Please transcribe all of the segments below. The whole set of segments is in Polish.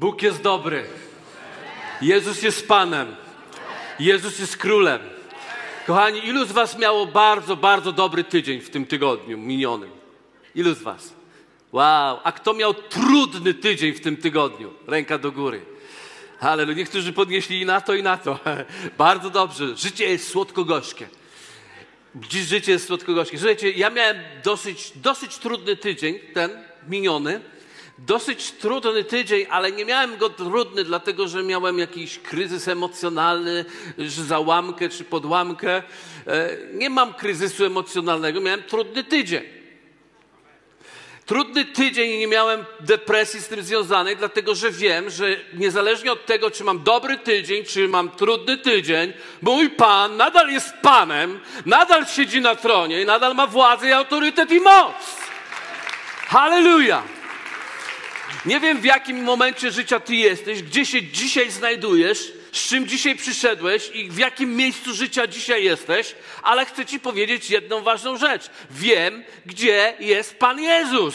Bóg jest dobry. Jezus jest Panem. Jezus jest Królem. Kochani, ilu z Was miało bardzo, bardzo dobry tydzień w tym tygodniu minionym? Ilu z Was? Wow. A kto miał trudny tydzień w tym tygodniu? Ręka do góry. Ale niektórzy podnieśli i na to, i na to. Bardzo dobrze. Życie jest słodko-gorzkie. Dziś życie jest słodko-gorzkie. Słuchajcie, ja miałem dosyć, dosyć trudny tydzień, ten miniony. Dosyć trudny tydzień, ale nie miałem go trudny, dlatego że miałem jakiś kryzys emocjonalny, załamkę, czy podłamkę. E, nie mam kryzysu emocjonalnego, miałem trudny tydzień. Trudny tydzień i nie miałem depresji z tym związanej, dlatego że wiem, że niezależnie od tego, czy mam dobry tydzień, czy mam trudny tydzień, mój Pan nadal jest Panem, nadal siedzi na tronie i nadal ma władzę i autorytet i moc. Hallelujah! Nie wiem, w jakim momencie życia Ty jesteś, gdzie się dzisiaj znajdujesz, z czym dzisiaj przyszedłeś i w jakim miejscu życia dzisiaj jesteś, ale chcę Ci powiedzieć jedną ważną rzecz. Wiem, gdzie jest Pan Jezus.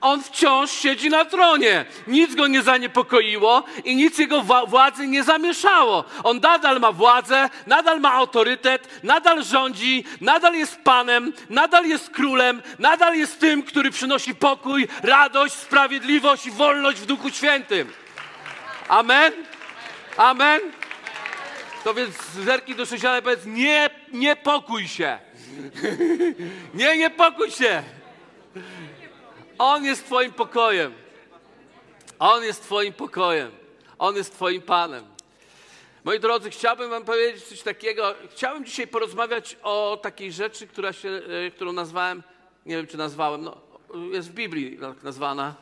On wciąż siedzi na tronie. Nic go nie zaniepokoiło i nic jego władzy nie zamieszało. On nadal ma władzę, nadal ma autorytet, nadal rządzi, nadal jest Panem, nadal jest królem, nadal jest tym, który przynosi pokój, radość, sprawiedliwość i wolność w Duchu Świętym. Amen. Amen. To więc zerki do i powiedz, nie, nie pokój się. nie, nie pokój się. On jest Twoim pokojem. On jest Twoim pokojem. On jest Twoim Panem. Moi drodzy, chciałbym Wam powiedzieć coś takiego. Chciałem dzisiaj porozmawiać o takiej rzeczy, która się, e, którą nazwałem, nie wiem czy nazwałem, no, jest w Biblii tak nazwana,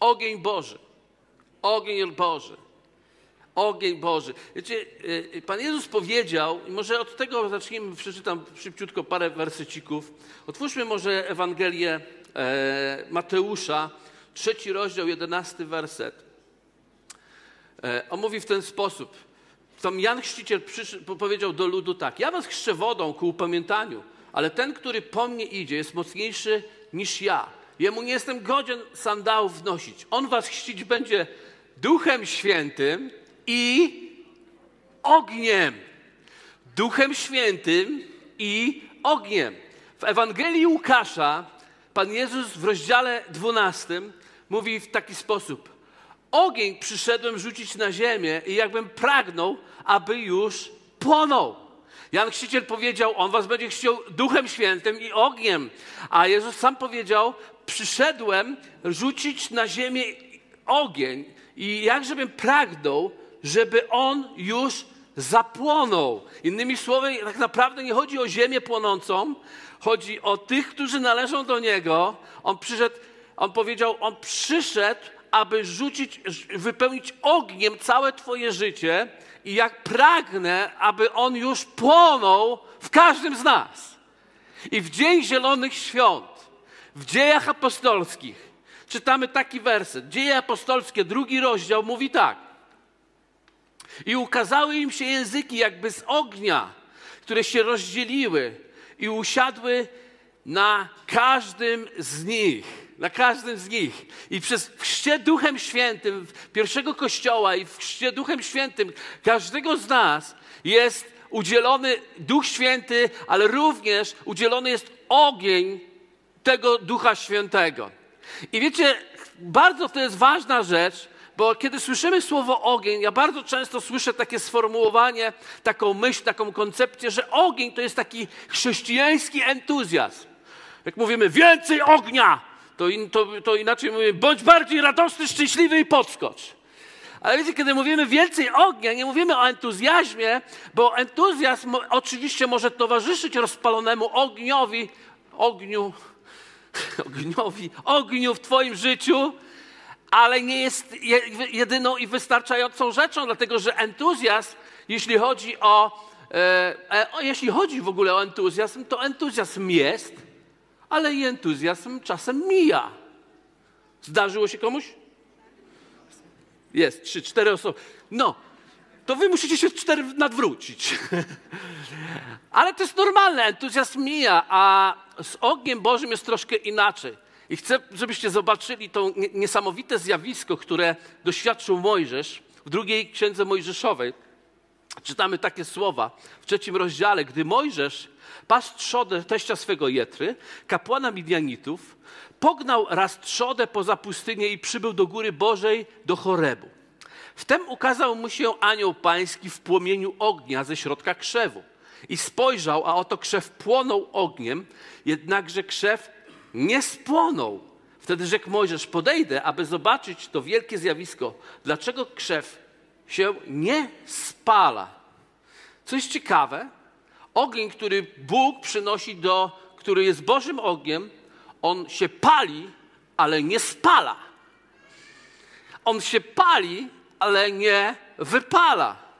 ogień Boży. Ogień Boży. Ogień Boży. Wiecie, e, Pan Jezus powiedział, i może od tego zacznijmy, przeczytam szybciutko parę wersecików. Otwórzmy może Ewangelię Mateusza, trzeci rozdział, jedenasty werset. E, on mówi w ten sposób. Tam Jan Chrzciciel powiedział do ludu tak, ja was chrzczę wodą ku upamiętaniu, ale ten, który po mnie idzie, jest mocniejszy niż ja. Jemu nie jestem godzien sandałów nosić. On was chrzcić będzie Duchem Świętym i ogniem. Duchem Świętym i ogniem. W Ewangelii Łukasza Pan Jezus w rozdziale 12 mówi w taki sposób: Ogień przyszedłem rzucić na ziemię i jakbym pragnął, aby już płonął. Jan Chrzciciel powiedział, on was będzie chciał duchem świętym i ogniem. A Jezus sam powiedział, przyszedłem rzucić na ziemię ogień i jakżebym pragnął, żeby on już zapłonął. Innymi słowy, tak naprawdę nie chodzi o ziemię płonącą, chodzi o tych, którzy należą do Niego. On przyszedł, on powiedział, on przyszedł, aby rzucić, wypełnić ogniem całe Twoje życie i jak pragnę, aby on już płonął w każdym z nas. I w Dzień Zielonych Świąt, w dziejach apostolskich, czytamy taki werset. Dzieje apostolskie, drugi rozdział mówi tak. I ukazały im się języki jakby z ognia, które się rozdzieliły i usiadły na każdym z nich. Na każdym z nich. I przez chrzcie Duchem Świętym pierwszego Kościoła i w chrzcie Duchem Świętym każdego z nas jest udzielony Duch Święty, ale również udzielony jest ogień tego Ducha Świętego. I wiecie, bardzo to jest ważna rzecz, bo kiedy słyszymy słowo ogień, ja bardzo często słyszę takie sformułowanie, taką myśl, taką koncepcję, że ogień to jest taki chrześcijański entuzjazm. Jak mówimy więcej ognia, to, in, to, to inaczej mówimy bądź bardziej radosny, szczęśliwy i podskocz. Ale wiecie, kiedy mówimy więcej ognia, nie mówimy o entuzjazmie, bo entuzjazm oczywiście może towarzyszyć rozpalonemu ogniowi, ogniu, ogniowi, ogniu w Twoim życiu, ale nie jest jedyną i wystarczającą rzeczą, dlatego że entuzjazm, jeśli chodzi o, e, e, o, jeśli chodzi w ogóle o entuzjazm, to entuzjazm jest, ale i entuzjazm czasem mija. Zdarzyło się komuś? Jest, trzy, cztery osoby. No, to wy musicie się cztery nadwrócić. ale to jest normalne, entuzjazm mija, a z ogniem Bożym jest troszkę inaczej. I chcę, żebyście zobaczyli to niesamowite zjawisko, które doświadczył Mojżesz w drugiej księdze Mojżeszowej. Czytamy takie słowa w trzecim rozdziale. Gdy Mojżesz pasł trzodę teścia swego Jetry, kapłana Midianitów, pognał raz trzodę poza pustynię i przybył do góry Bożej, do Chorebu. Wtem ukazał mu się anioł pański w płomieniu ognia ze środka krzewu. I spojrzał, a oto krzew płonął ogniem, jednakże krzew nie spłonął. Wtedy rzekł Mojżesz, podejdę, aby zobaczyć to wielkie zjawisko. Dlaczego krzew się nie spala? Co jest ciekawe, ogień, który Bóg przynosi do, który jest Bożym ogniem, on się pali, ale nie spala. On się pali, ale nie wypala.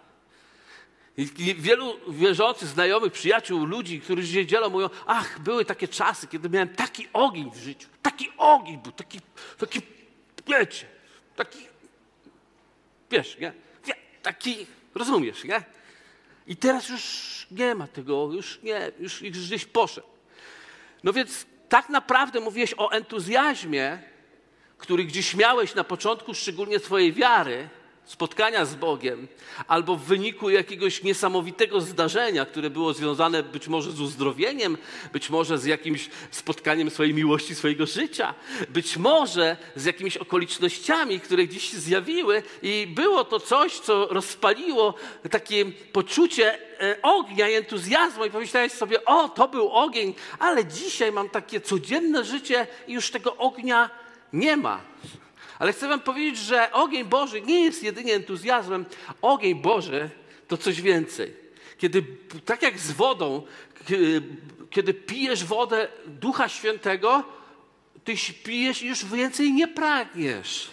I wielu wierzących, znajomych, przyjaciół, ludzi, którzy się dzielą, mówią, ach, były takie czasy, kiedy miałem taki ogień w życiu. Taki ogień był, taki, taki wiecie, taki, wiesz, nie? Taki, rozumiesz, nie? I teraz już nie ma tego, już nie, już gdzieś poszedł. No więc tak naprawdę mówiłeś o entuzjazmie, który gdzieś miałeś na początku, szczególnie swojej wiary, spotkania z Bogiem, albo w wyniku jakiegoś niesamowitego zdarzenia, które było związane być może z uzdrowieniem, być może z jakimś spotkaniem swojej miłości, swojego życia, być może z jakimiś okolicznościami, które gdzieś się zjawiły i było to coś, co rozpaliło takie poczucie e, ognia i entuzjazmu i pomyślałeś sobie, o, to był ogień, ale dzisiaj mam takie codzienne życie i już tego ognia nie ma. Ale chcę Wam powiedzieć, że ogień Boży nie jest jedynie entuzjazmem. Ogień Boży to coś więcej. Kiedy, tak jak z wodą, kiedy pijesz wodę Ducha Świętego, ty pijesz i już więcej nie pragniesz.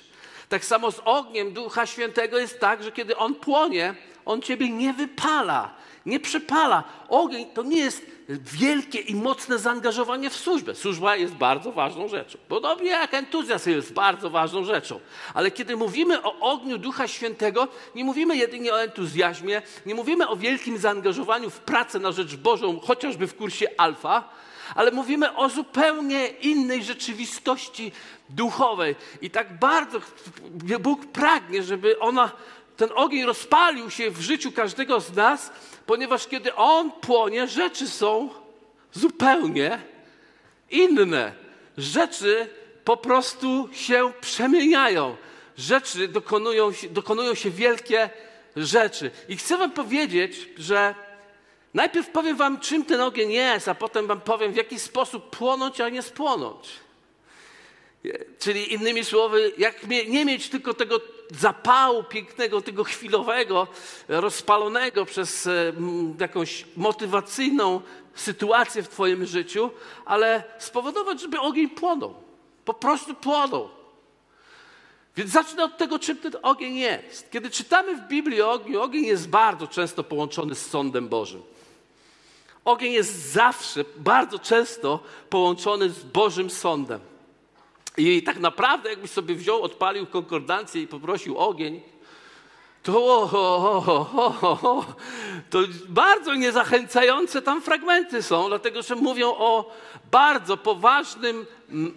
Tak samo z ogniem Ducha Świętego jest tak, że kiedy on płonie, on ciebie nie wypala, nie przypala. Ogień to nie jest wielkie i mocne zaangażowanie w służbę. Służba jest bardzo ważną rzeczą. Podobnie jak entuzjazm jest bardzo ważną rzeczą. Ale kiedy mówimy o ogniu Ducha Świętego, nie mówimy jedynie o entuzjazmie, nie mówimy o wielkim zaangażowaniu w pracę na rzecz Bożą, chociażby w kursie alfa, ale mówimy o zupełnie innej rzeczywistości duchowej. I tak bardzo Bóg pragnie, żeby ona, ten ogień rozpalił się w życiu każdego z nas, ponieważ kiedy on płonie, rzeczy są zupełnie inne. Rzeczy po prostu się przemieniają. Rzeczy dokonują się, dokonują się wielkie rzeczy. I chcę Wam powiedzieć, że najpierw powiem Wam, czym ten ogień jest, a potem Wam powiem, w jaki sposób płonąć, a nie spłonąć. Czyli innymi słowy, jak nie mieć tylko tego zapału pięknego, tego chwilowego, rozpalonego przez e, jakąś motywacyjną sytuację w Twoim życiu, ale spowodować, żeby ogień płonął. Po prostu płonął. Więc zacznę od tego, czym ten ogień jest. Kiedy czytamy w Biblii o ogniu, ogień jest bardzo często połączony z sądem Bożym. Ogień jest zawsze, bardzo często połączony z Bożym sądem. I tak naprawdę, jakbyś sobie wziął, odpalił konkordancję i poprosił ogień, to, to bardzo niezachęcające tam fragmenty są, dlatego że mówią o bardzo poważnym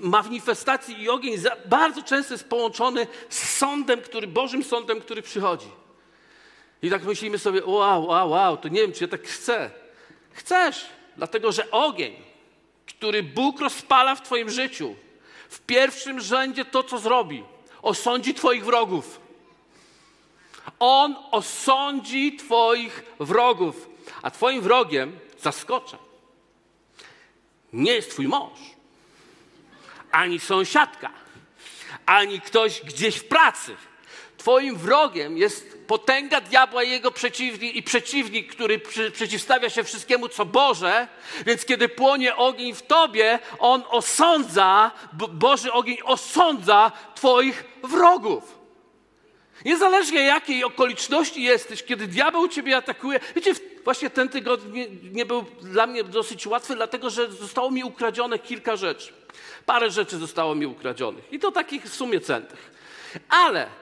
manifestacji i ogień bardzo często jest połączony z sądem, który, Bożym sądem, który przychodzi. I tak myślimy sobie, wow, wow, wow, to nie wiem, czy ja tak chcę. Chcesz, dlatego że ogień, który Bóg rozpala w Twoim życiu, w pierwszym rzędzie to, co zrobi. Osądzi Twoich wrogów. On osądzi Twoich wrogów. A Twoim wrogiem, zaskoczę, nie jest Twój mąż, ani sąsiadka, ani ktoś gdzieś w pracy. Twoim wrogiem jest potęga diabła i jego przeciwnik, i przeciwnik, który przy, przeciwstawia się wszystkiemu, co Boże. Więc kiedy płonie ogień w tobie, on osądza, Boży ogień osądza Twoich wrogów. Niezależnie jakiej okoliczności jesteś, kiedy diabeł ciebie atakuje. Wiecie, właśnie ten tygodniu nie, nie był dla mnie dosyć łatwy, dlatego że zostało mi ukradzione kilka rzeczy. Parę rzeczy zostało mi ukradzionych. I to takich w sumie centych. Ale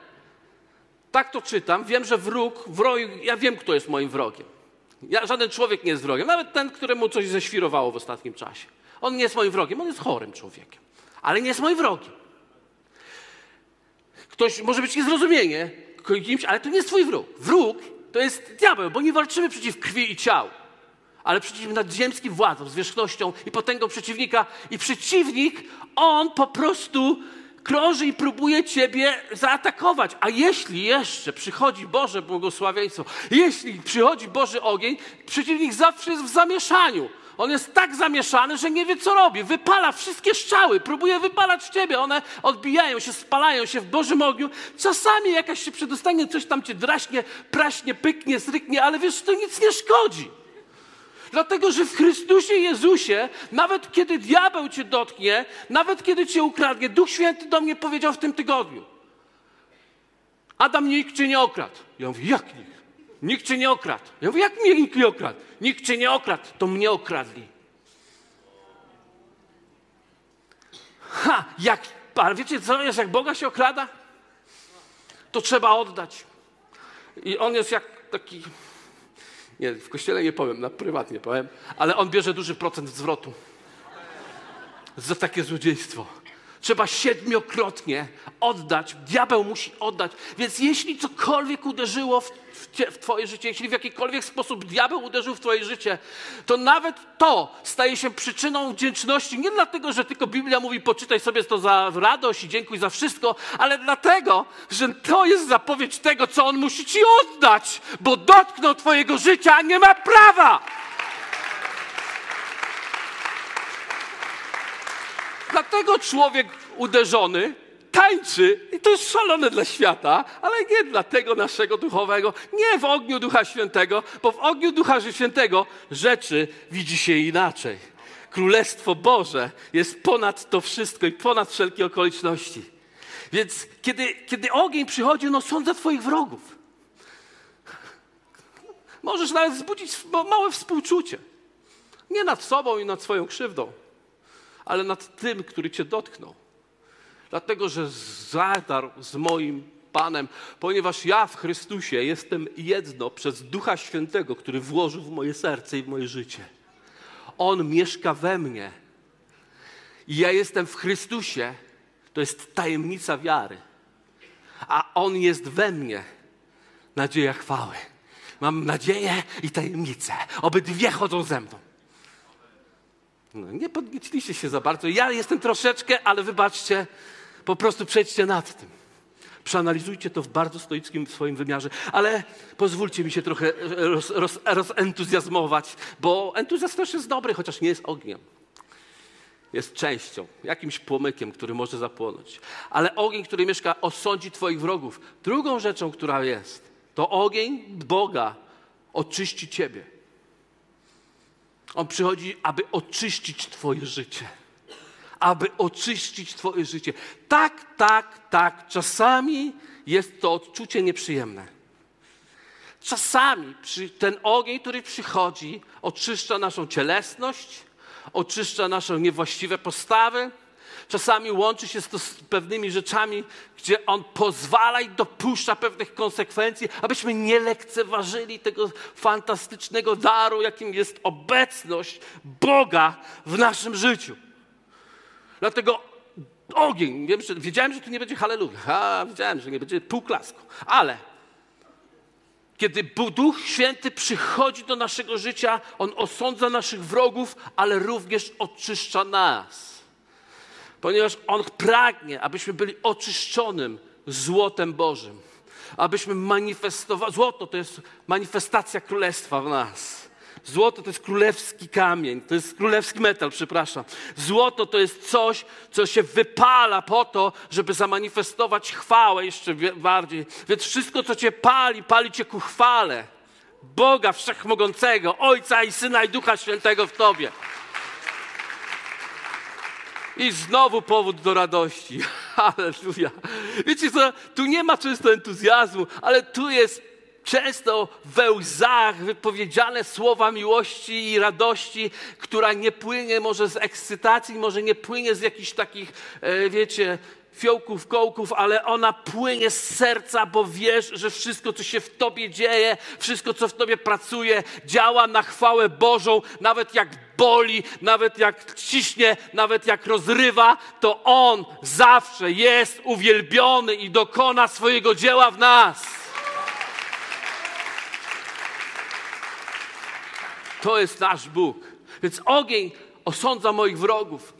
tak to czytam. Wiem, że wróg, wróg, ja wiem, kto jest moim wrogiem. Ja, żaden człowiek nie jest wrogiem, nawet ten, któremu coś ześwirowało w ostatnim czasie. On nie jest moim wrogiem, on jest chorym człowiekiem. ale nie jest moim wrogiem. Ktoś może być niezrozumienie kimś, ale to nie jest twój wróg. Wróg to jest diabeł, bo nie walczymy przeciw krwi i ciału, ale przeciw nadziemskim władzom, zwierzchnością i potęgą przeciwnika. I przeciwnik, on po prostu krąży i próbuje ciebie zaatakować. A jeśli jeszcze przychodzi Boże błogosławieństwo, jeśli przychodzi Boży ogień, przeciwnik zawsze jest w zamieszaniu. On jest tak zamieszany, że nie wie, co robi. Wypala wszystkie strzały, próbuje wypalać ciebie. One odbijają się, spalają się w Bożym ogniu. Czasami jakaś się przedostanie, coś tam cię draśnie, praśnie, pyknie, zryknie, ale wiesz, to nic nie szkodzi. Dlatego, że w Chrystusie Jezusie, nawet kiedy diabeł cię dotknie, nawet kiedy cię ukradnie, Duch Święty do mnie powiedział w tym tygodniu. Adam nikt cię nie okradł. Ja mówię, jak nikt? Nikt cię nie okradł. Ja mówię, jak mnie nikt nie okradł? Nikt cię nie okradł, to mnie okradli. Ha, jak, ale wiecie co jest, jak Boga się okrada? To trzeba oddać. I on jest jak taki, nie, w kościele nie powiem, na prywatnie powiem, ale on bierze duży procent zwrotu za takie złodziejstwo. Trzeba siedmiokrotnie oddać. Diabeł musi oddać. Więc jeśli cokolwiek uderzyło w, w, Twoje życie, jeśli w jakikolwiek sposób diabeł uderzył w Twoje życie, to nawet to staje się przyczyną wdzięczności. Nie dlatego, że tylko Biblia mówi, poczytaj sobie to za radość i dziękuj za wszystko, ale dlatego, że to jest zapowiedź tego, co on musi Ci oddać, bo dotknął Twojego życia, a nie ma prawa. Dlatego człowiek uderzony tańczy i to jest szalone dla świata, ale nie dla tego naszego duchowego, nie w ogniu Ducha Świętego, bo w ogniu Ducha Świętego rzeczy widzi się inaczej. Królestwo Boże jest ponad to wszystko i ponad wszelkie okoliczności. Więc kiedy, kiedy ogień przychodzi, no sądza Twoich wrogów. Możesz nawet wzbudzić małe współczucie. Nie nad sobą i nad swoją krzywdą, ale nad tym, który cię dotknął. Dlatego, że zadarł z moim Panem, ponieważ ja w Chrystusie jestem jedno przez Ducha Świętego, który włożył w moje serce i w moje życie. On mieszka we mnie. I ja jestem w Chrystusie. To jest tajemnica wiary. A On jest we mnie. Nadzieja chwały. Mam nadzieję i tajemnicę. Obydwie chodzą ze mną. No, nie podnieciliście się za bardzo. Ja jestem troszeczkę, ale wybaczcie, po prostu przejdźcie nad tym. Przeanalizujcie to w bardzo stoickim swoim wymiarze, ale pozwólcie mi się trochę roz, roz, rozentuzjazmować, bo entuzjazm też jest dobry, chociaż nie jest ogniem. Jest częścią, jakimś płomykiem, który może zapłonąć. Ale ogień, który mieszka, osądzi Twoich wrogów. Drugą rzeczą, która jest, to ogień Boga oczyści Ciebie. On przychodzi, aby oczyścić Twoje życie. Aby oczyścić Twoje życie. Tak, tak, tak. Czasami jest to odczucie nieprzyjemne. Czasami ten ogień, który przychodzi, oczyszcza naszą cielesność, oczyszcza nasze niewłaściwe postawy, czasami łączy się to z pewnymi rzeczami, gdzie On pozwala i dopuszcza pewnych konsekwencji, abyśmy nie lekceważyli tego fantastycznego daru, jakim jest obecność Boga w naszym życiu. Dlatego ogień, wiem, że, wiedziałem, że tu nie będzie halleluja, wiedziałem, że nie będzie półklasku, ale kiedy Duch Święty przychodzi do naszego życia, On osądza naszych wrogów, ale również oczyszcza nas ponieważ On pragnie, abyśmy byli oczyszczonym złotem Bożym, abyśmy manifestowali. Złoto to jest manifestacja królestwa w nas. Złoto to jest królewski kamień, to jest królewski metal, przepraszam. Złoto to jest coś, co się wypala po to, żeby zamanifestować chwałę jeszcze bardziej. Więc wszystko, co cię pali, pali cię ku chwale. Boga Wszechmogącego, Ojca i Syna i Ducha Świętego w Tobie. I znowu powód do radości. Halleluja. Wiecie co, tu nie ma często entuzjazmu, ale tu jest często we łzach wypowiedziane słowa miłości i radości, która nie płynie może z ekscytacji, może nie płynie z jakichś takich, e, wiecie, fiołków, kołków, ale ona płynie z serca, bo wiesz, że wszystko, co się w tobie dzieje, wszystko, co w tobie pracuje, działa na chwałę Bożą, nawet jak boli, nawet jak ciśnie, nawet jak rozrywa, to On zawsze jest uwielbiony i dokona swojego dzieła w nas. To jest nasz Bóg. Więc ogień osądza moich wrogów.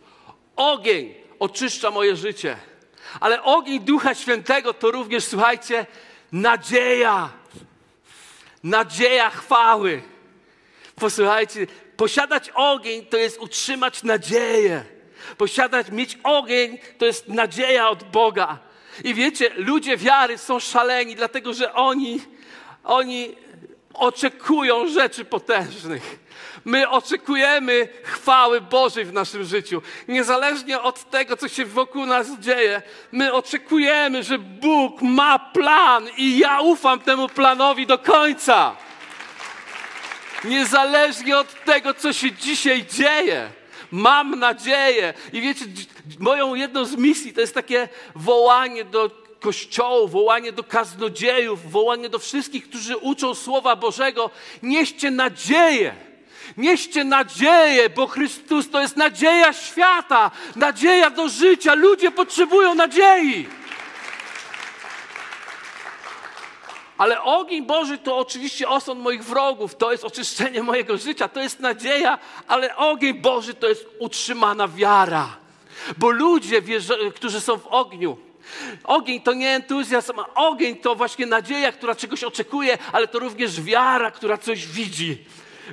Ogień oczyszcza moje życie. Ale ogień Ducha Świętego to również, słuchajcie, nadzieja. Nadzieja chwały. Posłuchajcie, posiadać ogień to jest utrzymać nadzieję. Posiadać, mieć ogień to jest nadzieja od Boga. I wiecie, ludzie wiary są szaleni, dlatego że oni, oni oczekują rzeczy potężnych. My oczekujemy chwały Bożej w naszym życiu. Niezależnie od tego, co się wokół nas dzieje, my oczekujemy, że Bóg ma plan i ja ufam temu planowi do końca. Niezależnie od tego, co się dzisiaj dzieje. Mam nadzieję. I wiecie, moją jedną z misji to jest takie wołanie do kościołu, wołanie do kaznodziejów, wołanie do wszystkich, którzy uczą Słowa Bożego. Nieście nadzieję. Nieście nadzieję, bo Chrystus to jest nadzieja świata, nadzieja do życia. Ludzie potrzebują nadziei. Ale ogień Boży to oczywiście osąd moich wrogów, to jest oczyszczenie mojego życia, to jest nadzieja, ale ogień Boży to jest utrzymana wiara. Bo ludzie, którzy są w ogniu, Ogień to nie entuzjazm, ogień to właśnie nadzieja, która czegoś oczekuje, ale to również wiara, która coś widzi.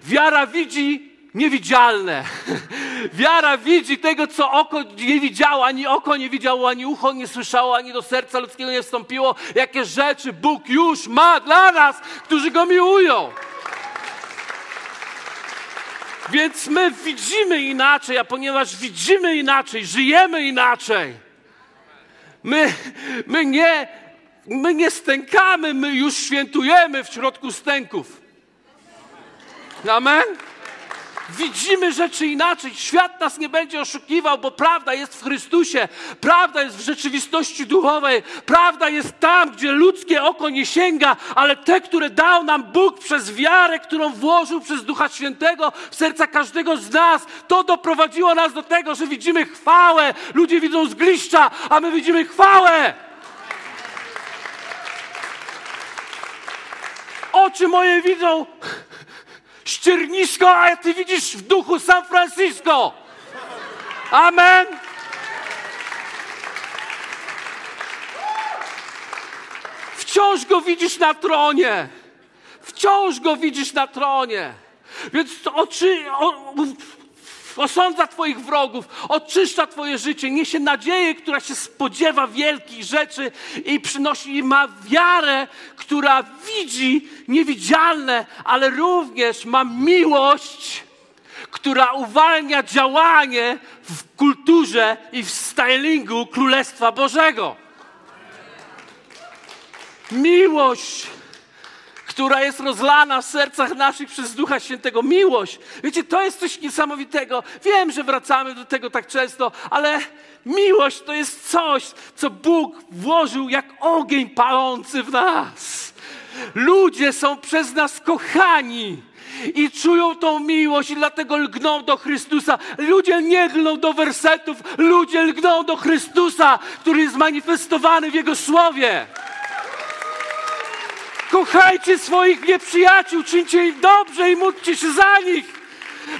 Wiara widzi niewidzialne. Wiara widzi tego, co oko nie widziało, ani oko nie widziało, ani ucho nie słyszało, ani do serca ludzkiego nie wstąpiło, jakie rzeczy Bóg już ma dla nas, którzy Go miłują. Więc my widzimy inaczej, a ponieważ widzimy inaczej, żyjemy inaczej, my, my, nie, my nie stękamy, my już świętujemy w środku stęków. Amen? Widzimy rzeczy inaczej. Świat nas nie będzie oszukiwał, bo prawda jest w Chrystusie. Prawda jest w rzeczywistości duchowej. Prawda jest tam, gdzie ludzkie oko nie sięga, ale te, które dał nam Bóg przez wiarę, którą włożył przez Ducha Świętego w serca każdego z nas, to doprowadziło nas do tego, że widzimy chwałę. Ludzie widzą zgliszcza, a my widzimy chwałę. Oczy moje widzą ściernisko, a ty widzisz w duchu San Francisco. Amen. Wciąż go widzisz na tronie. Wciąż go widzisz na tronie. Więc oczy, o, osądza Twoich wrogów, oczyszcza Twoje życie, niesie nadzieję, która się spodziewa wielkich rzeczy i przynosi ma wiarę, która widzi niewidzialne, ale również ma miłość, która uwalnia działanie w kulturze i w stylingu Królestwa Bożego. Miłość która jest rozlana w sercach naszych przez Ducha Świętego. Miłość. Wiecie, to jest coś niesamowitego. Wiem, że wracamy do tego tak często, ale miłość to jest coś, co Bóg włożył jak ogień palący w nas. Ludzie są przez nas kochani i czują tą miłość i dlatego lgną do Chrystusa. Ludzie nie lgną do wersetów, ludzie lgną do Chrystusa, który jest manifestowany w Jego Słowie. Kochajcie swoich nieprzyjaciół, czyńcie im dobrze i módlcie się za nich.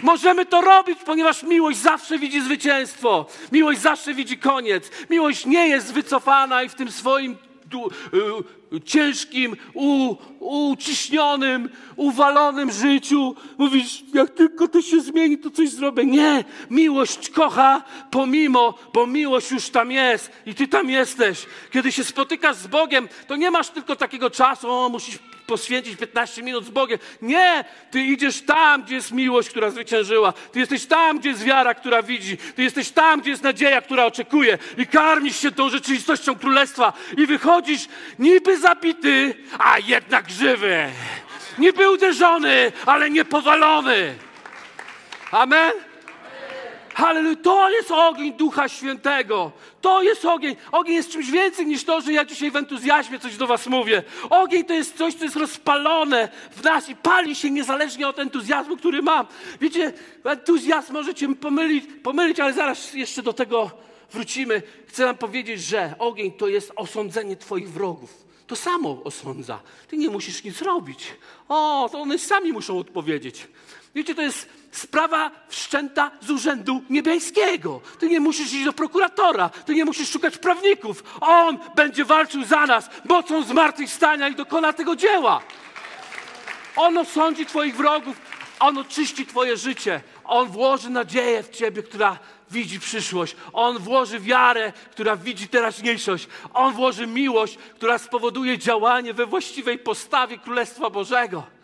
Możemy to robić, ponieważ miłość zawsze widzi zwycięstwo. Miłość zawsze widzi koniec. Miłość nie jest wycofana i w tym swoim y, ciężkim, u, uciśnionym, uwalonym życiu mówisz, jak tylko to się zmieni, to coś zrobię. Nie, miłość kocha pomimo, bo miłość już tam jest i ty tam jesteś. Kiedy się spotykasz z Bogiem, to nie masz tylko takiego czasu, o, musisz poświęcić 15 minut z Bogiem. Nie, ty idziesz tam, gdzie jest miłość, która zwyciężyła. Ty jesteś tam, gdzie jest wiara, która widzi. Ty jesteś tam, gdzie jest nadzieja, która oczekuje. I karmisz się tą rzeczywistością królestwa. I wychodzisz niby zabity, a jednak żywy. Niby uderzony, ale nie powalony. Amen? Halleluja, to jest ogień Ducha Świętego. To jest ogień. Ogień jest czymś więcej niż to, że ja dzisiaj w entuzjazmie coś do was mówię. Ogień to jest coś, co jest rozpalone w nas i pali się niezależnie od entuzjazmu, który mam. Wiecie, entuzjazm możecie pomylić, pomylić, ale zaraz jeszcze do tego wrócimy. Chcę wam powiedzieć, że ogień to jest osądzenie twoich wrogów. To samo osądza. Ty nie musisz nic robić. O, to one sami muszą odpowiedzieć. Wiecie, to jest sprawa wszczęta z urzędu niebieskiego. Ty nie musisz iść do prokuratora, ty nie musisz szukać prawników. On będzie walczył za nas mocą zmartwychwstania i dokona tego dzieła. On osądzi Twoich wrogów, On oczyści Twoje życie. On włoży nadzieję w Ciebie, która widzi przyszłość. On włoży wiarę, która widzi teraźniejszość. On włoży miłość, która spowoduje działanie we właściwej postawie Królestwa Bożego.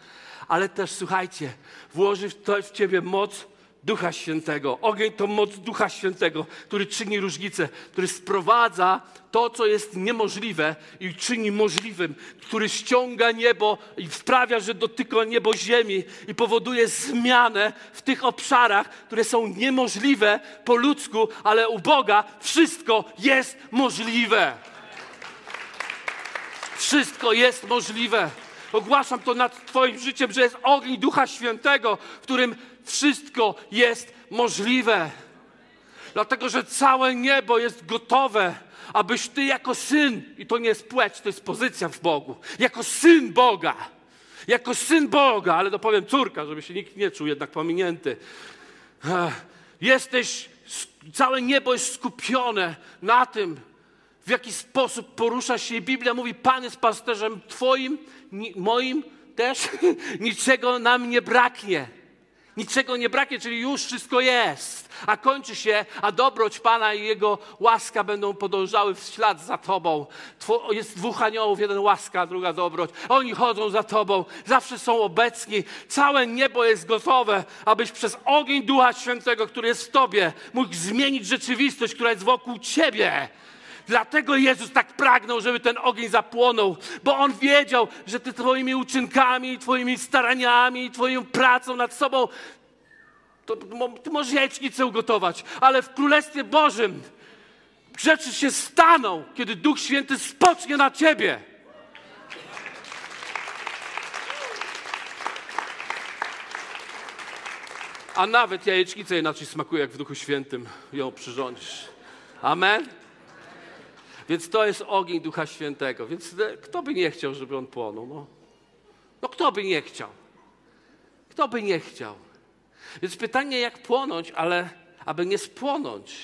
Ale też, słuchajcie, włoży w, Ciebie moc Ducha Świętego. Ogień to moc Ducha Świętego, który czyni różnicę, który sprowadza to, co jest niemożliwe i czyni możliwym, który ściąga niebo i sprawia, że dotyka niebo ziemi i powoduje zmianę w tych obszarach, które są niemożliwe po ludzku, ale u Boga wszystko jest możliwe. Wszystko jest możliwe. Ogłaszam to nad Twoim życiem, że jest ogień Ducha Świętego, w którym wszystko jest możliwe. Dlatego, że całe niebo jest gotowe, abyś Ty jako syn, i to nie jest płeć, to jest pozycja w Bogu, jako syn Boga, jako syn Boga, ale to powiem córka, żeby się nikt nie czuł jednak pominięty. Jesteś, całe niebo jest skupione na tym, w jaki sposób porusza się. Biblia mówi, Pan jest pasterzem Twoim, moim też, niczego nam nie braknie. Niczego nie braknie, czyli już wszystko jest. A kończy się, a dobroć Pana i Jego łaska będą podążały w ślad za Tobą. jest dwóch aniołów, jeden łaska, druga dobroć. Oni chodzą za Tobą, zawsze są obecni. Całe niebo jest gotowe, abyś przez ogień Ducha Świętego, który jest w Tobie, mógł zmienić rzeczywistość, która jest wokół Ciebie. Dlatego Jezus tak pragnął, żeby ten ogień zapłonął, bo On wiedział, że Ty Twoimi uczynkami, Twoimi staraniami, Twoją pracą nad sobą, to, Ty możesz jajecznicę ugotować, ale w Królestwie Bożym rzeczy się staną, kiedy Duch Święty spocznie na Ciebie. A nawet jajecznica inaczej smakuje, jak w Duchu Świętym ją przyrządzisz. Amen. Więc to jest ogień Ducha Świętego. Więc kto by nie chciał, żeby on płonął? No, no kto by nie chciał? Kto by nie chciał? Więc pytanie, jak płonąć, ale aby nie spłonąć.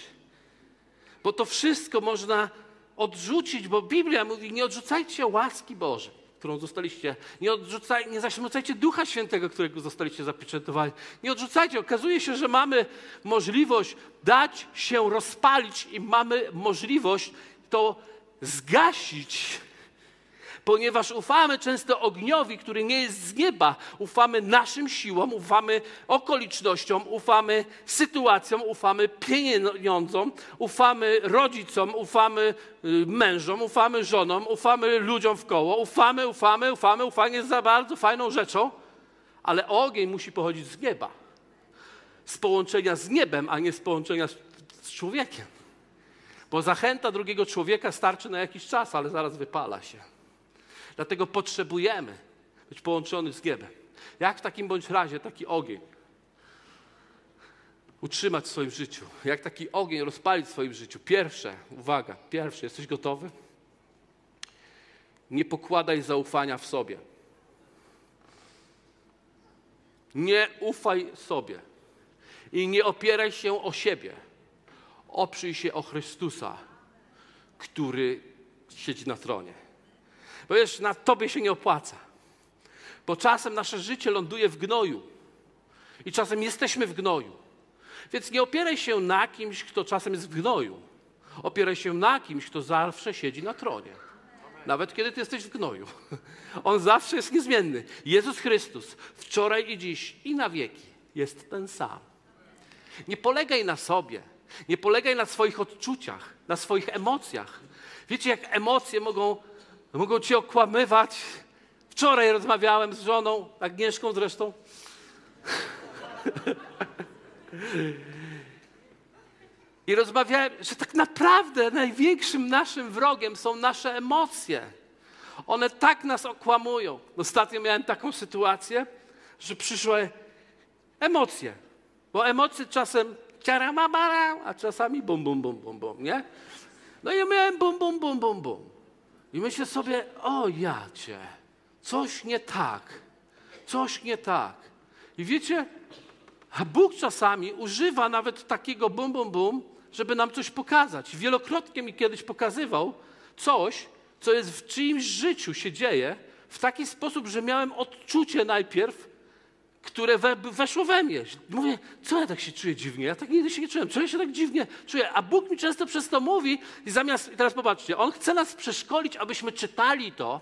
Bo to wszystko można odrzucić, bo Biblia mówi, nie odrzucajcie łaski Bożej, którą zostaliście, nie, odrzucaj, nie zaśmiercajcie Ducha Świętego, którego zostaliście zapieczętowani. Nie odrzucajcie. Okazuje się, że mamy możliwość dać się rozpalić i mamy możliwość to zgasić, ponieważ ufamy często ogniowi, który nie jest z nieba. Ufamy naszym siłom, ufamy okolicznościom, ufamy sytuacjom, ufamy pieniądzom, ufamy rodzicom, ufamy y, mężom, ufamy żonom, ufamy ludziom w koło, ufamy, ufamy, ufamy. Ufanie jest za bardzo fajną rzeczą, ale ogień musi pochodzić z nieba. Z połączenia z niebem, a nie z połączenia z, z człowiekiem. Bo zachęta drugiego człowieka starczy na jakiś czas, ale zaraz wypala się. Dlatego potrzebujemy być połączony z niebem. Jak w takim bądź razie taki ogień utrzymać w swoim życiu? Jak taki ogień rozpalić w swoim życiu? Pierwsze, uwaga, pierwsze, jesteś gotowy? Nie pokładaj zaufania w sobie. Nie ufaj sobie i nie opieraj się o siebie oprzyj się o Chrystusa, który siedzi na tronie. Bo wiesz, na tobie się nie opłaca. Bo czasem nasze życie ląduje w gnoju. I czasem jesteśmy w gnoju. Więc nie opieraj się na kimś, kto czasem jest w gnoju. Opieraj się na kimś, kto zawsze siedzi na tronie. Nawet kiedy ty jesteś w gnoju. On zawsze jest niezmienny. Jezus Chrystus, wczoraj i dziś i na wieki jest ten sam. Nie polegaj na sobie. Nie polegaj na swoich odczuciach, na swoich emocjach. Wiecie, jak emocje mogą, mogą cię okłamywać? Wczoraj rozmawiałem z żoną, Agnieszką zresztą. I rozmawiałem, że tak naprawdę największym naszym wrogiem są nasze emocje. One tak nas okłamują. Ostatnio miałem taką sytuację, że przyszły emocje. Bo emocje czasem ciaramabara, a czasami bum, bum, bum, bum, bum, nie? No i ja miałem bum, bum, bum, bum, bum. I myślę sobie, o jacie, coś nie tak, coś nie tak. I wiecie, Bóg czasami używa nawet takiego bum, bum, bum, żeby nam coś pokazać. Wielokrotnie mi kiedyś pokazywał coś, co jest w czyimś życiu się dzieje, w taki sposób, że miałem odczucie najpierw, które we, weszło we mnie. Mówię, co ja tak się czuję dziwnie? Ja tak nigdy się nie czułem. Ja się tak dziwnie czuję? A Bóg mi często przez to mówi i zamiast, i teraz popatrzcie, On chce nas przeszkolić, abyśmy czytali to,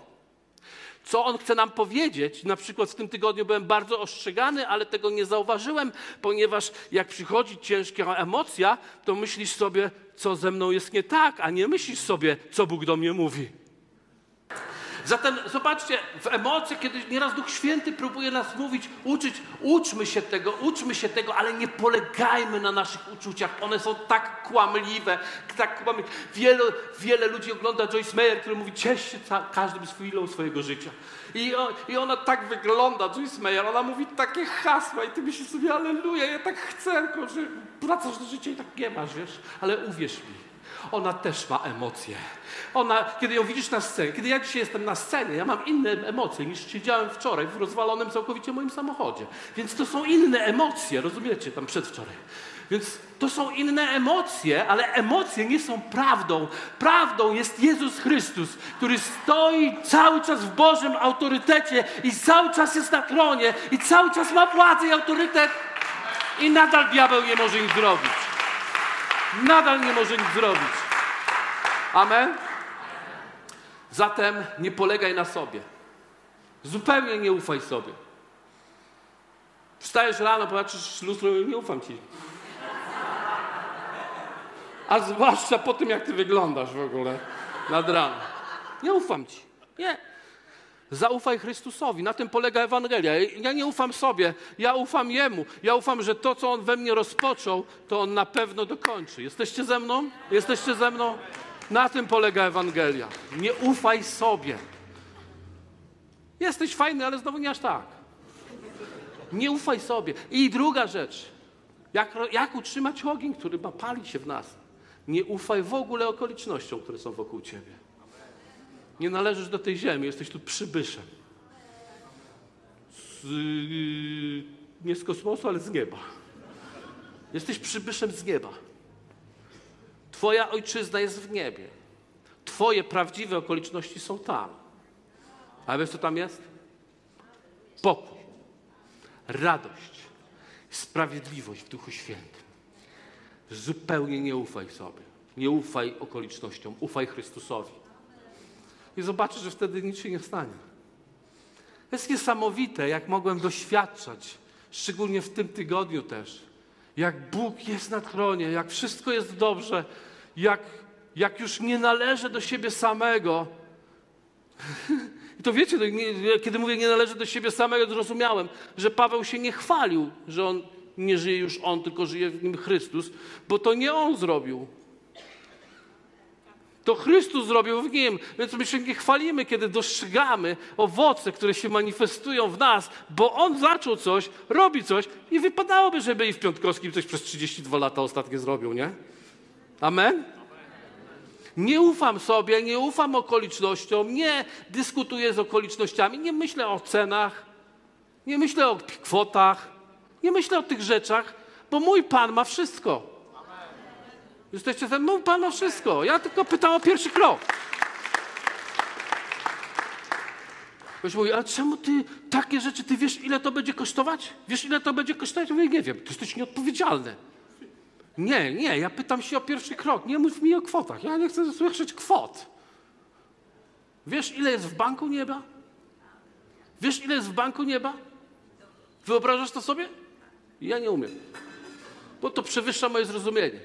co On chce nam powiedzieć. Na przykład w tym tygodniu byłem bardzo ostrzegany, ale tego nie zauważyłem, ponieważ jak przychodzi ciężka emocja, to myślisz sobie, co ze mną jest nie tak, a nie myślisz sobie, co Bóg do mnie mówi. Zatem zobaczcie, w emocje, kiedy nieraz Duch Święty próbuje nas mówić, uczyć, uczmy się tego, uczmy się tego, ale nie polegajmy na naszych uczuciach. One są tak kłamliwe, tak kłamliwe. Wiele, wiele ludzi ogląda Joyce Meyer, który mówi, ciesz się każdym chwilą swojego życia. I, I ona tak wygląda, Joyce Meyer, ona mówi takie hasła i ty myślisz sobie, aleluja, ja tak chcę, tylko że wracasz do życia i tak nie masz, wiesz. Ale uwierz mi, ona też ma emocje. Ona, kiedy ją widzisz na scenie, kiedy ja dzisiaj jestem na scenie, ja mam inne emocje niż siedziałem wczoraj w rozwalonym całkowicie moim samochodzie. Więc to są inne emocje, rozumiecie, tam przedwczoraj. Więc to są inne emocje, ale emocje nie są prawdą. Prawdą jest Jezus Chrystus, który stoi cały czas w Bożym autorytecie i cały czas jest na tronie i cały czas ma władzę i autorytet i nadal diabeł nie może nic zrobić. Nadal nie może nic zrobić. Amen? Zatem nie polegaj na sobie. Zupełnie nie ufaj sobie. Wstajesz rano, patrzysz lustro i nie ufam ci. A zwłaszcza po tym, jak ty wyglądasz w ogóle nad ranem. Nie ufam ci. Nie. Zaufaj Chrystusowi. Na tym polega Ewangelia. Ja nie ufam sobie, ja ufam Jemu. Ja ufam, że to, co On we mnie rozpoczął, to On na pewno dokończy. Jesteście ze mną? Jesteście ze mną? Na tym polega Ewangelia. Nie ufaj sobie. Jesteś fajny, ale znowu nie aż tak. Nie ufaj sobie. I druga rzecz. Jak, jak utrzymać ogień, który ma palić się w nas? Nie ufaj w ogóle okolicznościom, które są wokół ciebie. Nie należysz do tej ziemi, jesteś tu przybyszem. Z, yy, nie z kosmosu, ale z nieba. Jesteś przybyszem z nieba. Twoja ojczyzna jest w niebie. Twoje prawdziwe okoliczności są tam. A wiesz, co tam jest? Pokój, radość, sprawiedliwość w Duchu Świętym. Zupełnie nie ufaj sobie. Nie ufaj okolicznościom, ufaj Chrystusowi. I zobaczysz, że wtedy nic się nie stanie. Jest niesamowite, jak mogłem doświadczać, szczególnie w tym tygodniu też, jak Bóg jest na tronie, jak wszystko jest dobrze, jak, jak już nie należy do siebie samego. I to wiecie, kiedy mówię nie należy do siebie samego, zrozumiałem, że Paweł się nie chwalił, że on nie żyje już on, tylko żyje w nim Chrystus, bo to nie on zrobił. To Chrystus zrobił w nim, więc my się nie chwalimy, kiedy dostrzegamy owoce, które się manifestują w nas, bo On zaczął coś, robi coś i wypadałoby, żeby i w Piątkowskim coś przez 32 lata ostatnie zrobił, nie? Amen? Nie ufam sobie, nie ufam okolicznościom, nie dyskutuję z okolicznościami, nie myślę o cenach, nie myślę o kwotach, nie myślę o tych rzeczach, bo mój Pan ma wszystko. Jesteście ze mną? Pan ma wszystko. Ja tylko pytam o pierwszy krok. Ktoś mówi, a czemu ty takie rzeczy, ty wiesz, ile to będzie kosztować? Wiesz, ile to będzie kosztować? Ja mówię, nie wiem, to jesteś nieodpowiedzialny. Nie, nie, ja pytam się o pierwszy krok. Nie mów mi o kwotach. Ja nie chcę słyszeć kwot. Wiesz, ile jest w banku nieba? Wiesz, ile jest w banku nieba? Wyobrażasz to sobie? Ja nie umiem. Bo to przewyższa moje zrozumienie.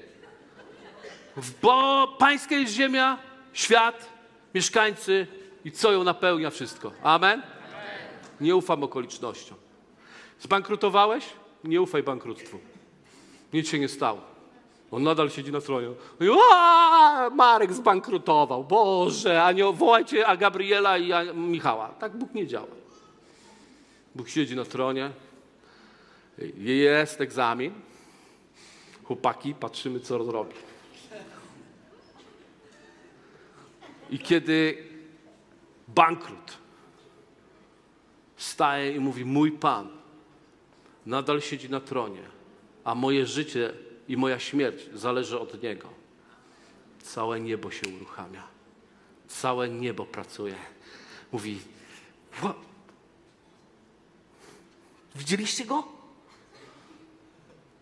Bo pańska jest ziemia, świat, mieszkańcy i co ją napełnia wszystko. Amen? Nie ufam okolicznościom. Zbankrutowałeś? Nie ufaj bankructwu. Nic się nie stało. On nadal siedzi na tronie. "A, Marek zbankrutował. Boże, a nie wołajcie a Gabriela i a Michała. Tak Bóg nie działa. Bóg siedzi na tronie. Jest egzamin. Chłopaki, patrzymy, co zrobi. I kiedy bankrut wstaje i mówi: Mój Pan nadal siedzi na tronie, a moje życie i moja śmierć zależy od Niego. Całe niebo się uruchamia. Całe niebo pracuje. Mówi: "Wha- Widzieliście go?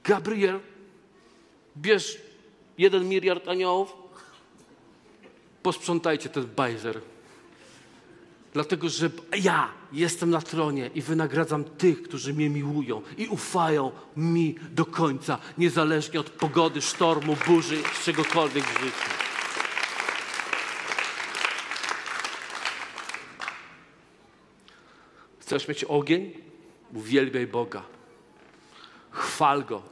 Gabriel, bierz jeden miliard aniołów, posprzątajcie ten bajzer. Dlatego, że ja jestem na tronie i wynagradzam tych, którzy mnie miłują i ufają mi do końca, niezależnie od pogody, sztormu, burzy, czegokolwiek w życiu. Chcesz mieć ogień? Uwielbiaj Boga. Chwal Go.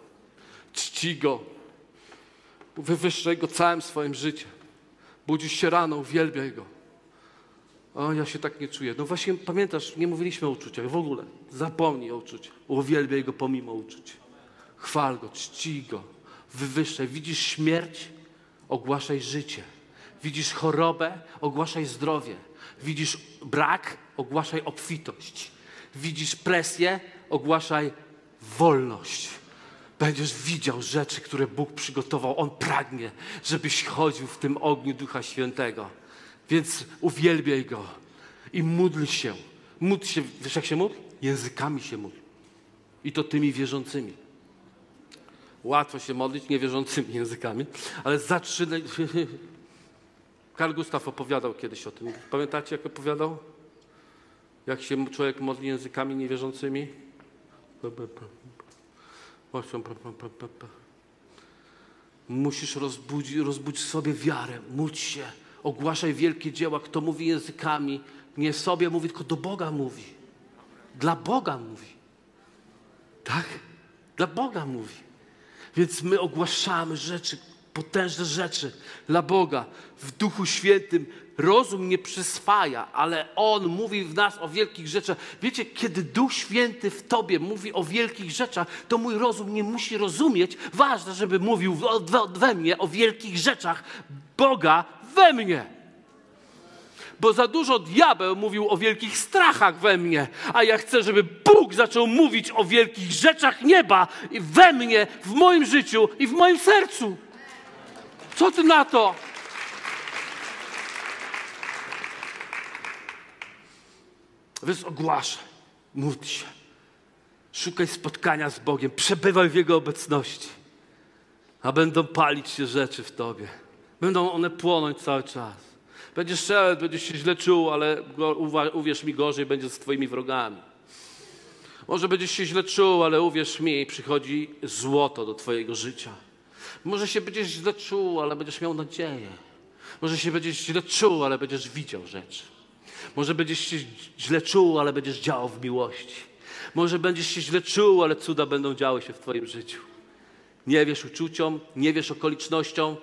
Czci Go. Wywyższaj Go całym swoim życiem. Budzisz się rano, uwielbiaj Go. O, ja się tak nie czuję. No właśnie, pamiętasz, nie mówiliśmy o uczuciach w ogóle. Zapomnij o uczuciach. Uwielbiaj Go pomimo uczuć. Chwal Go, czci Go, wywyższaj. Widzisz śmierć? Ogłaszaj życie. Widzisz chorobę? Ogłaszaj zdrowie. Widzisz brak? Ogłaszaj obfitość. Widzisz presję? Ogłaszaj wolność. Będziesz widział rzeczy, które Bóg przygotował. On pragnie, żebyś chodził w tym ogniu Ducha Świętego. Więc uwielbiaj Go i módl się. Módl się, wiesz jak się módl? Językami się módl. I to tymi wierzącymi. Łatwo się modlić niewierzącymi językami, ale zaczynaj... Karl Gustav opowiadał kiedyś o tym. Pamiętacie, jak opowiadał? Jak się człowiek modli językami niewierzącymi? Musisz rozbudzić, sobie wiarę, módl się, ogłaszaj wielkie dzieła. Kto mówi językami, nie sobie mówi, tylko do Boga mówi. Dla Boga mówi. Tak? Dla Boga mówi. Więc my ogłaszamy rzeczy, potężne rzeczy dla Boga w Duchu Świętym. Rozum nie przyswaja, ale On mówi w nas o wielkich rzeczach. Wiecie, kiedy Duch Święty w Tobie mówi o wielkich rzeczach, to mój rozum nie musi rozumieć. Ważne, żeby mówił we, mnie o wielkich rzeczach Boga we mnie. Bo za dużo diabeł mówił o wielkich strachach we mnie, a ja chcę, żeby Bóg zaczął mówić o wielkich rzeczach nieba we mnie, w moim życiu i w moim sercu. Co ty na to? Więc ogłaszaj, módl się, szukaj spotkania z Bogiem, przebywaj w Jego obecności, a będą palić się rzeczy w Tobie. Będą one płonąć cały czas. Będziesz szedł, będziesz się źle czuł, ale uwierz mi, gorzej będzie z Twoimi wrogami. Może będziesz się źle czuł, ale uwierz mi, przychodzi złoto do Twojego życia. Może się będziesz źle czuł, ale będziesz miał nadzieję. Może się będziesz źle czuł, ale będziesz widział rzeczy. Może będziesz się źle czuł, ale będziesz działał w miłości. Może będziesz się źle czuł, ale cuda będą działy się w Twoim życiu. Nie wiesz uczuciom, nie wiesz okolicznościom,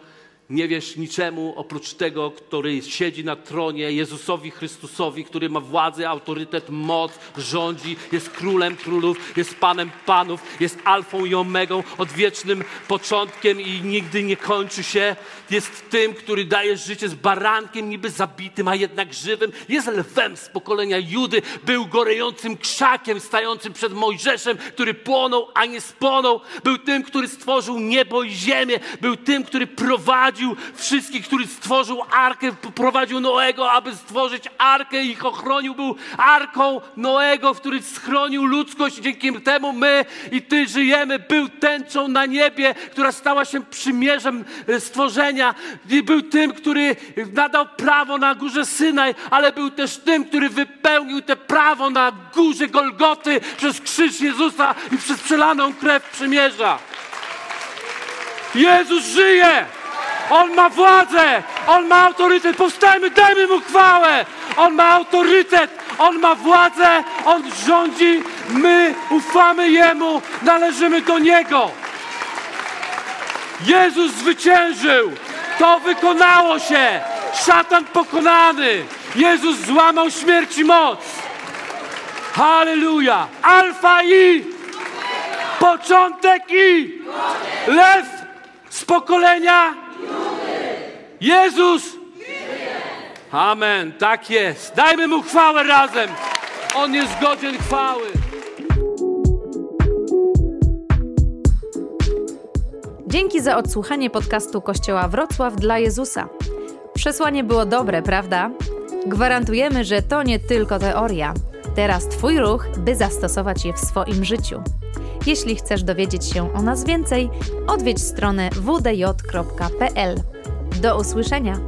nie wiesz niczemu oprócz tego, który siedzi na tronie, Jezusowi Chrystusowi, który ma władzę, autorytet, moc, rządzi, jest królem królów, jest panem panów, jest alfą i omegą, odwiecznym początkiem i nigdy nie kończy się. Jest tym, który daje życie z barankiem niby zabitym, a jednak żywym. Jest lwem z pokolenia Judy, był gorejącym krzakiem stającym przed Mojżeszem, który płonął, a nie spłonął. Był tym, który stworzył niebo i ziemię. Był tym, który prowadził wszystkich, który stworzył arkę, prowadził Noego, aby stworzyć arkę i ich ochronił. Był arką Noego, który schronił ludzkość. Dzięki temu my i Ty żyjemy. Był tęczą na niebie, która stała się przymierzem e, stworzenia. I był tym, który nadał prawo na górze Synaj, ale był też tym, który wypełnił te prawo na górze Golgoty przez krzyż Jezusa i przez przelaną krew przymierza. Jezus żyje! On ma władzę! On ma autorytet! Powstajmy, dajmy Mu chwałę! On ma autorytet! On ma władzę! On rządzi! My ufamy Jemu! Należymy do Niego! Jezus zwyciężył. To wykonało się. Szatan pokonany. Jezus złamał śmierć i moc. Halleluja. Alfa i początek i lew z pokolenia Jezus. Amen. Tak jest. Dajmy mu chwałę razem. On jest godzien chwały. Dzięki za odsłuchanie podcastu Kościoła Wrocław dla Jezusa. Przesłanie było dobre, prawda? Gwarantujemy, że to nie tylko teoria. Teraz Twój ruch, by zastosować je w swoim życiu. Jeśli chcesz dowiedzieć się o nas więcej, odwiedź stronę wdj.pl. Do usłyszenia!